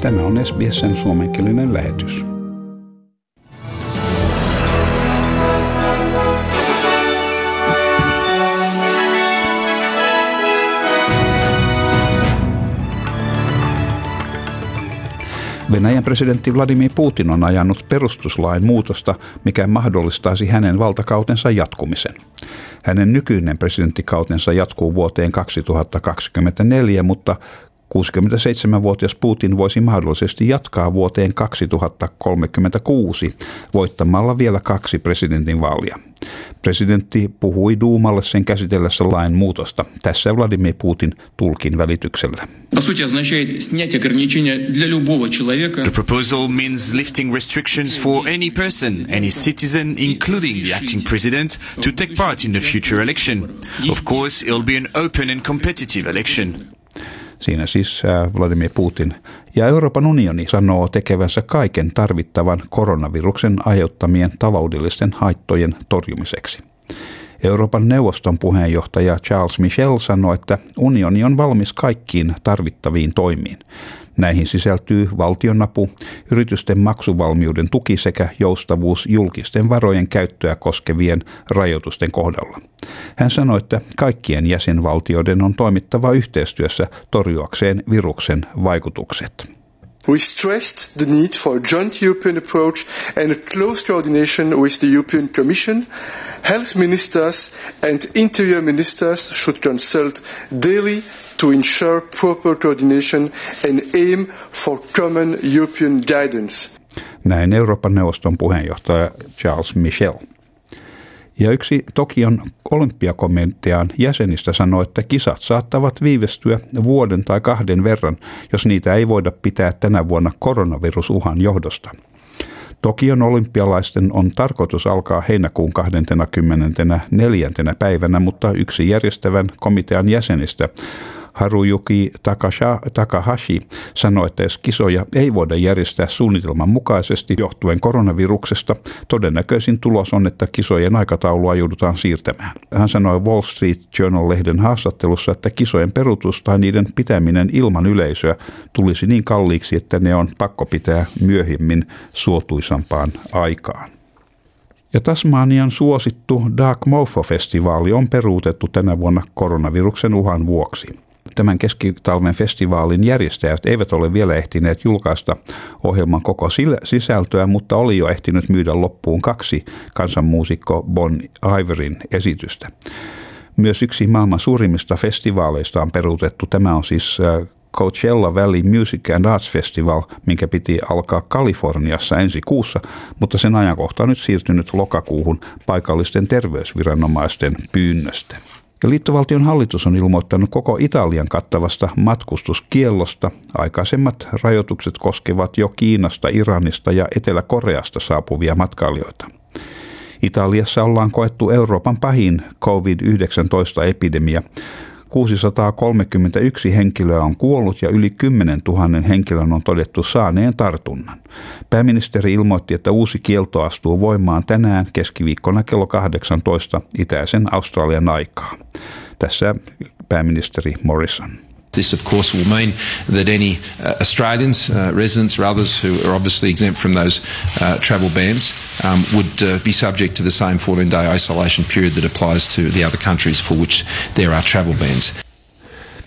Tämä on SBSn suomenkielinen lähetys. Venäjän presidentti Vladimir Putin on ajanut perustuslain muutosta, mikä mahdollistaisi hänen valtakautensa jatkumisen. Hänen nykyinen presidenttikautensa jatkuu vuoteen 2024, mutta 67-vuotias Putin voisi mahdollisesti jatkaa vuoteen 2036 voittamalla vielä kaksi presidentinvaalia. Presidentti puhui Duumalle sen käsitellessä lain muutosta. Tässä Vladimir Putin tulkin välityksellä. The proposal means lifting restrictions for any person, any citizen, including the acting president, to take part in the future election. Of course, it will be an open and competitive election. Siinä siis Vladimir Putin. Ja Euroopan unioni sanoo tekevänsä kaiken tarvittavan koronaviruksen aiheuttamien taloudellisten haittojen torjumiseksi. Euroopan neuvoston puheenjohtaja Charles Michel sanoi, että unioni on valmis kaikkiin tarvittaviin toimiin. Näihin sisältyy valtionapu, yritysten maksuvalmiuden tuki sekä joustavuus julkisten varojen käyttöä koskevien rajoitusten kohdalla. Hän sanoi, että kaikkien jäsenvaltioiden on toimittava yhteistyössä torjuakseen viruksen vaikutukset. We stressed the need for a joint European approach and a close coordination with the European Commission. Health ministers and interior ministers should consult daily to ensure proper coordination and aim for common European guidance. Näin Euroopan neuvoston puheenjohtaja Charles Michel. Ja yksi Tokion olympiakomitean jäsenistä sanoi, että kisat saattavat viivästyä vuoden tai kahden verran, jos niitä ei voida pitää tänä vuonna koronavirusuhan johdosta. Tokion olympialaisten on tarkoitus alkaa heinäkuun 24. päivänä, mutta yksi järjestävän komitean jäsenistä Haruyuki Takahashi sanoi, että jos kisoja ei voida järjestää suunnitelman mukaisesti johtuen koronaviruksesta, todennäköisin tulos on, että kisojen aikataulua joudutaan siirtämään. Hän sanoi Wall Street Journal-lehden haastattelussa, että kisojen perutus tai niiden pitäminen ilman yleisöä tulisi niin kalliiksi, että ne on pakko pitää myöhemmin suotuisampaan aikaan. Ja Tasmanian suosittu Dark Mofo-festivaali on peruutettu tänä vuonna koronaviruksen uhan vuoksi. Tämän keskitalven festivaalin järjestäjät eivät ole vielä ehtineet julkaista ohjelman koko sisältöä, mutta oli jo ehtinyt myydä loppuun kaksi kansanmuusikko Bon Iverin esitystä. Myös yksi maailman suurimmista festivaaleista on peruutettu. Tämä on siis äh, Coachella Valley Music and Arts Festival, minkä piti alkaa Kaliforniassa ensi kuussa, mutta sen ajankohta on nyt siirtynyt lokakuuhun paikallisten terveysviranomaisten pyynnöstä. Ja liittovaltion hallitus on ilmoittanut koko Italian kattavasta matkustuskiellosta. Aikaisemmat rajoitukset koskevat jo Kiinasta, Iranista ja Etelä-Koreasta saapuvia matkailijoita. Italiassa ollaan koettu Euroopan pahin COVID-19-epidemia. 631 henkilöä on kuollut ja yli 10 000 henkilön on todettu saaneen tartunnan. Pääministeri ilmoitti, että uusi kielto astuu voimaan tänään keskiviikkona kello 18 itäisen Australian aikaa. Tässä pääministeri Morrison. This, of course, will mean that any uh, Australians, uh, residents, or others who are obviously exempt from those uh, travel bans um, would uh, be subject to the same 14 day isolation period that applies to the other countries for which there are travel bans.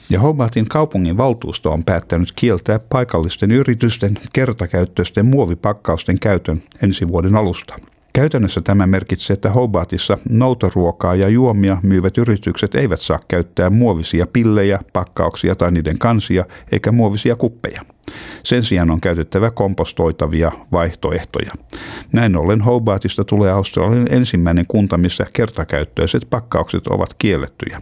Ja Hobartin kaupungin valtuusto on päättänyt kieltää paikallisten yritysten kertakäyttöisten muovipakkausten käytön ensi vuoden alusta. Käytännössä tämä merkitsee, että Hobartissa noutoruokaa ja juomia myyvät yritykset eivät saa käyttää muovisia pillejä, pakkauksia tai niiden kansia eikä muovisia kuppeja. Sen sijaan on käytettävä kompostoitavia vaihtoehtoja. Näin ollen Hobartista tulee Australian ensimmäinen kunta, missä kertakäyttöiset pakkaukset ovat kiellettyjä.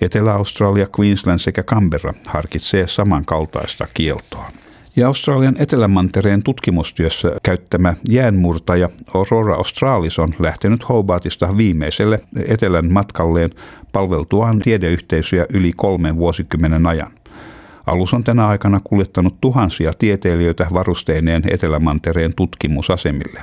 Etelä-Australia, Queensland sekä Canberra harkitsee samankaltaista kieltoa. Ja Australian etelämantereen tutkimustyössä käyttämä jäänmurtaja Aurora Australis on lähtenyt Hobartista viimeiselle etelän matkalleen palveltuaan tiedeyhteisöjä yli kolmen vuosikymmenen ajan. Alus on tänä aikana kuljettanut tuhansia tieteilijöitä varusteineen Etelämantereen tutkimusasemille.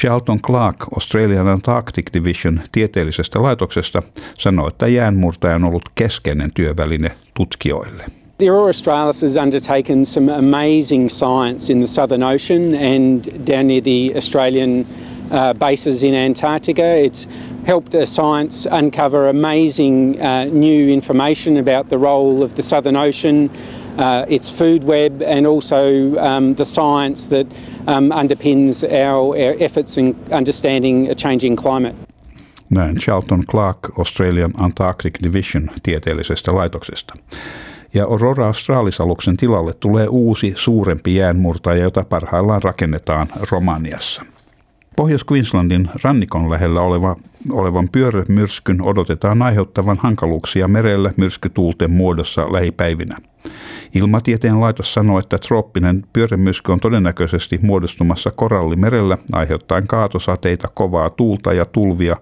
Charlton Clark Australian Antarctic Division tieteellisestä laitoksesta sanoi, että jäänmurtaja on ollut keskeinen työväline tutkijoille. The Aurora Australis has undertaken some amazing science in the Southern Ocean and down near the Australian uh, bases in Antarctica. It's helped science uncover amazing uh, new information about the role of the Southern Ocean, uh, its food web, and also um, the science that um, underpins our, our efforts in understanding a changing climate. Näin Charlton Clark Australian Antarctic Division tieteellisestä laitoksesta. Ja Aurora Australis-aluksen tilalle tulee uusi suurempi jäänmurtaja, jota parhaillaan rakennetaan Romaniassa. Pohjois-Queenslandin rannikon lähellä oleva, olevan pyörremyrskyn odotetaan aiheuttavan hankaluuksia merellä myrskytuulten muodossa lähipäivinä. Ilmatieteen laitos sanoo, että trooppinen pyörremyrsky on todennäköisesti muodostumassa korallimerellä aiheuttaen kaatosateita, kovaa tuulta ja tulvia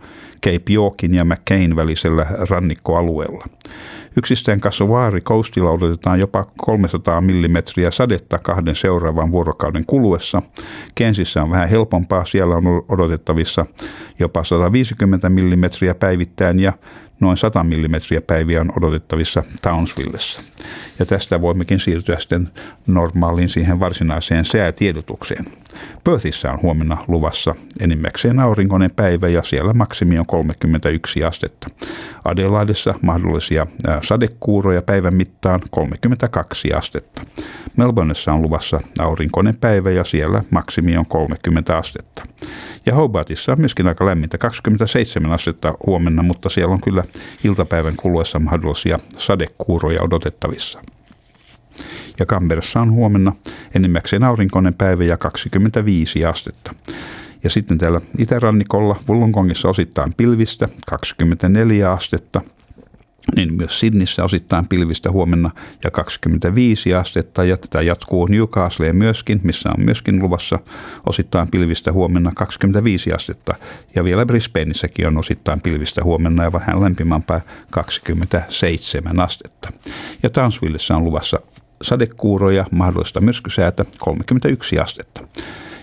Cape Yorkin ja McCain välisellä rannikkoalueella. Yksistään Kassovaari Coastilla odotetaan jopa 300 mm sadetta kahden seuraavan vuorokauden kuluessa. Kensissä on vähän helpompaa, siellä on odotettavissa jopa 150 mm päivittäin ja noin 100 mm päiviä on odotettavissa Townsvillessä. Ja tästä voimmekin siirtyä sitten normaaliin siihen varsinaiseen säätiedotukseen. Perthissä on huomenna luvassa enimmäkseen aurinkoinen päivä ja siellä maksimi on 31 astetta. Adelaidessa mahdollisia sadekuuroja päivän mittaan 32 astetta. Melbourneissa on luvassa aurinkoinen päivä ja siellä maksimi on 30 astetta. Ja Hobartissa on myöskin aika lämmintä, 27 astetta huomenna, mutta siellä on kyllä iltapäivän kuluessa mahdollisia sadekuuroja odotettavissa. Ja Kamberassa on huomenna enimmäkseen aurinkoinen päivä ja 25 astetta. Ja sitten täällä itärannikolla Wollongongissa osittain pilvistä 24 astetta – niin myös Sydnissä osittain pilvistä huomenna ja 25 astetta ja tätä jatkuu Newcastleen myöskin, missä on myöskin luvassa osittain pilvistä huomenna 25 astetta ja vielä Brisbaneissäkin on osittain pilvistä huomenna ja vähän lämpimämpää 27 astetta. Ja Townsvillessä on luvassa sadekuuroja, mahdollista myrskysäätä 31 astetta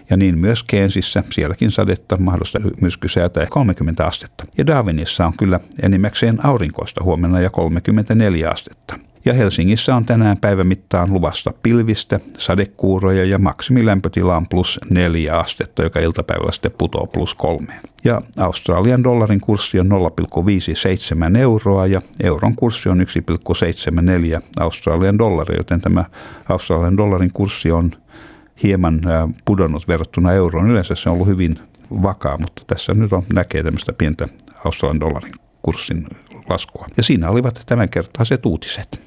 ja niin myös Keensissä, sielläkin sadetta, mahdollista myskysäätä ja 30 astetta. Ja Darwinissa on kyllä enimmäkseen aurinkoista huomenna ja 34 astetta. Ja Helsingissä on tänään päivän mittaan luvasta pilvistä, sadekuuroja ja maksimilämpötila on plus 4 astetta, joka iltapäivällä sitten putoo plus 3. Ja Australian dollarin kurssi on 0,57 euroa ja euron kurssi on 1,74 Australian dollaria, joten tämä Australian dollarin kurssi on hieman pudonnut verrattuna euroon. Yleensä se on ollut hyvin vakaa, mutta tässä nyt on, näkee tämmöistä pientä Australian dollarin kurssin laskua. Ja siinä olivat tämänkertaiset uutiset.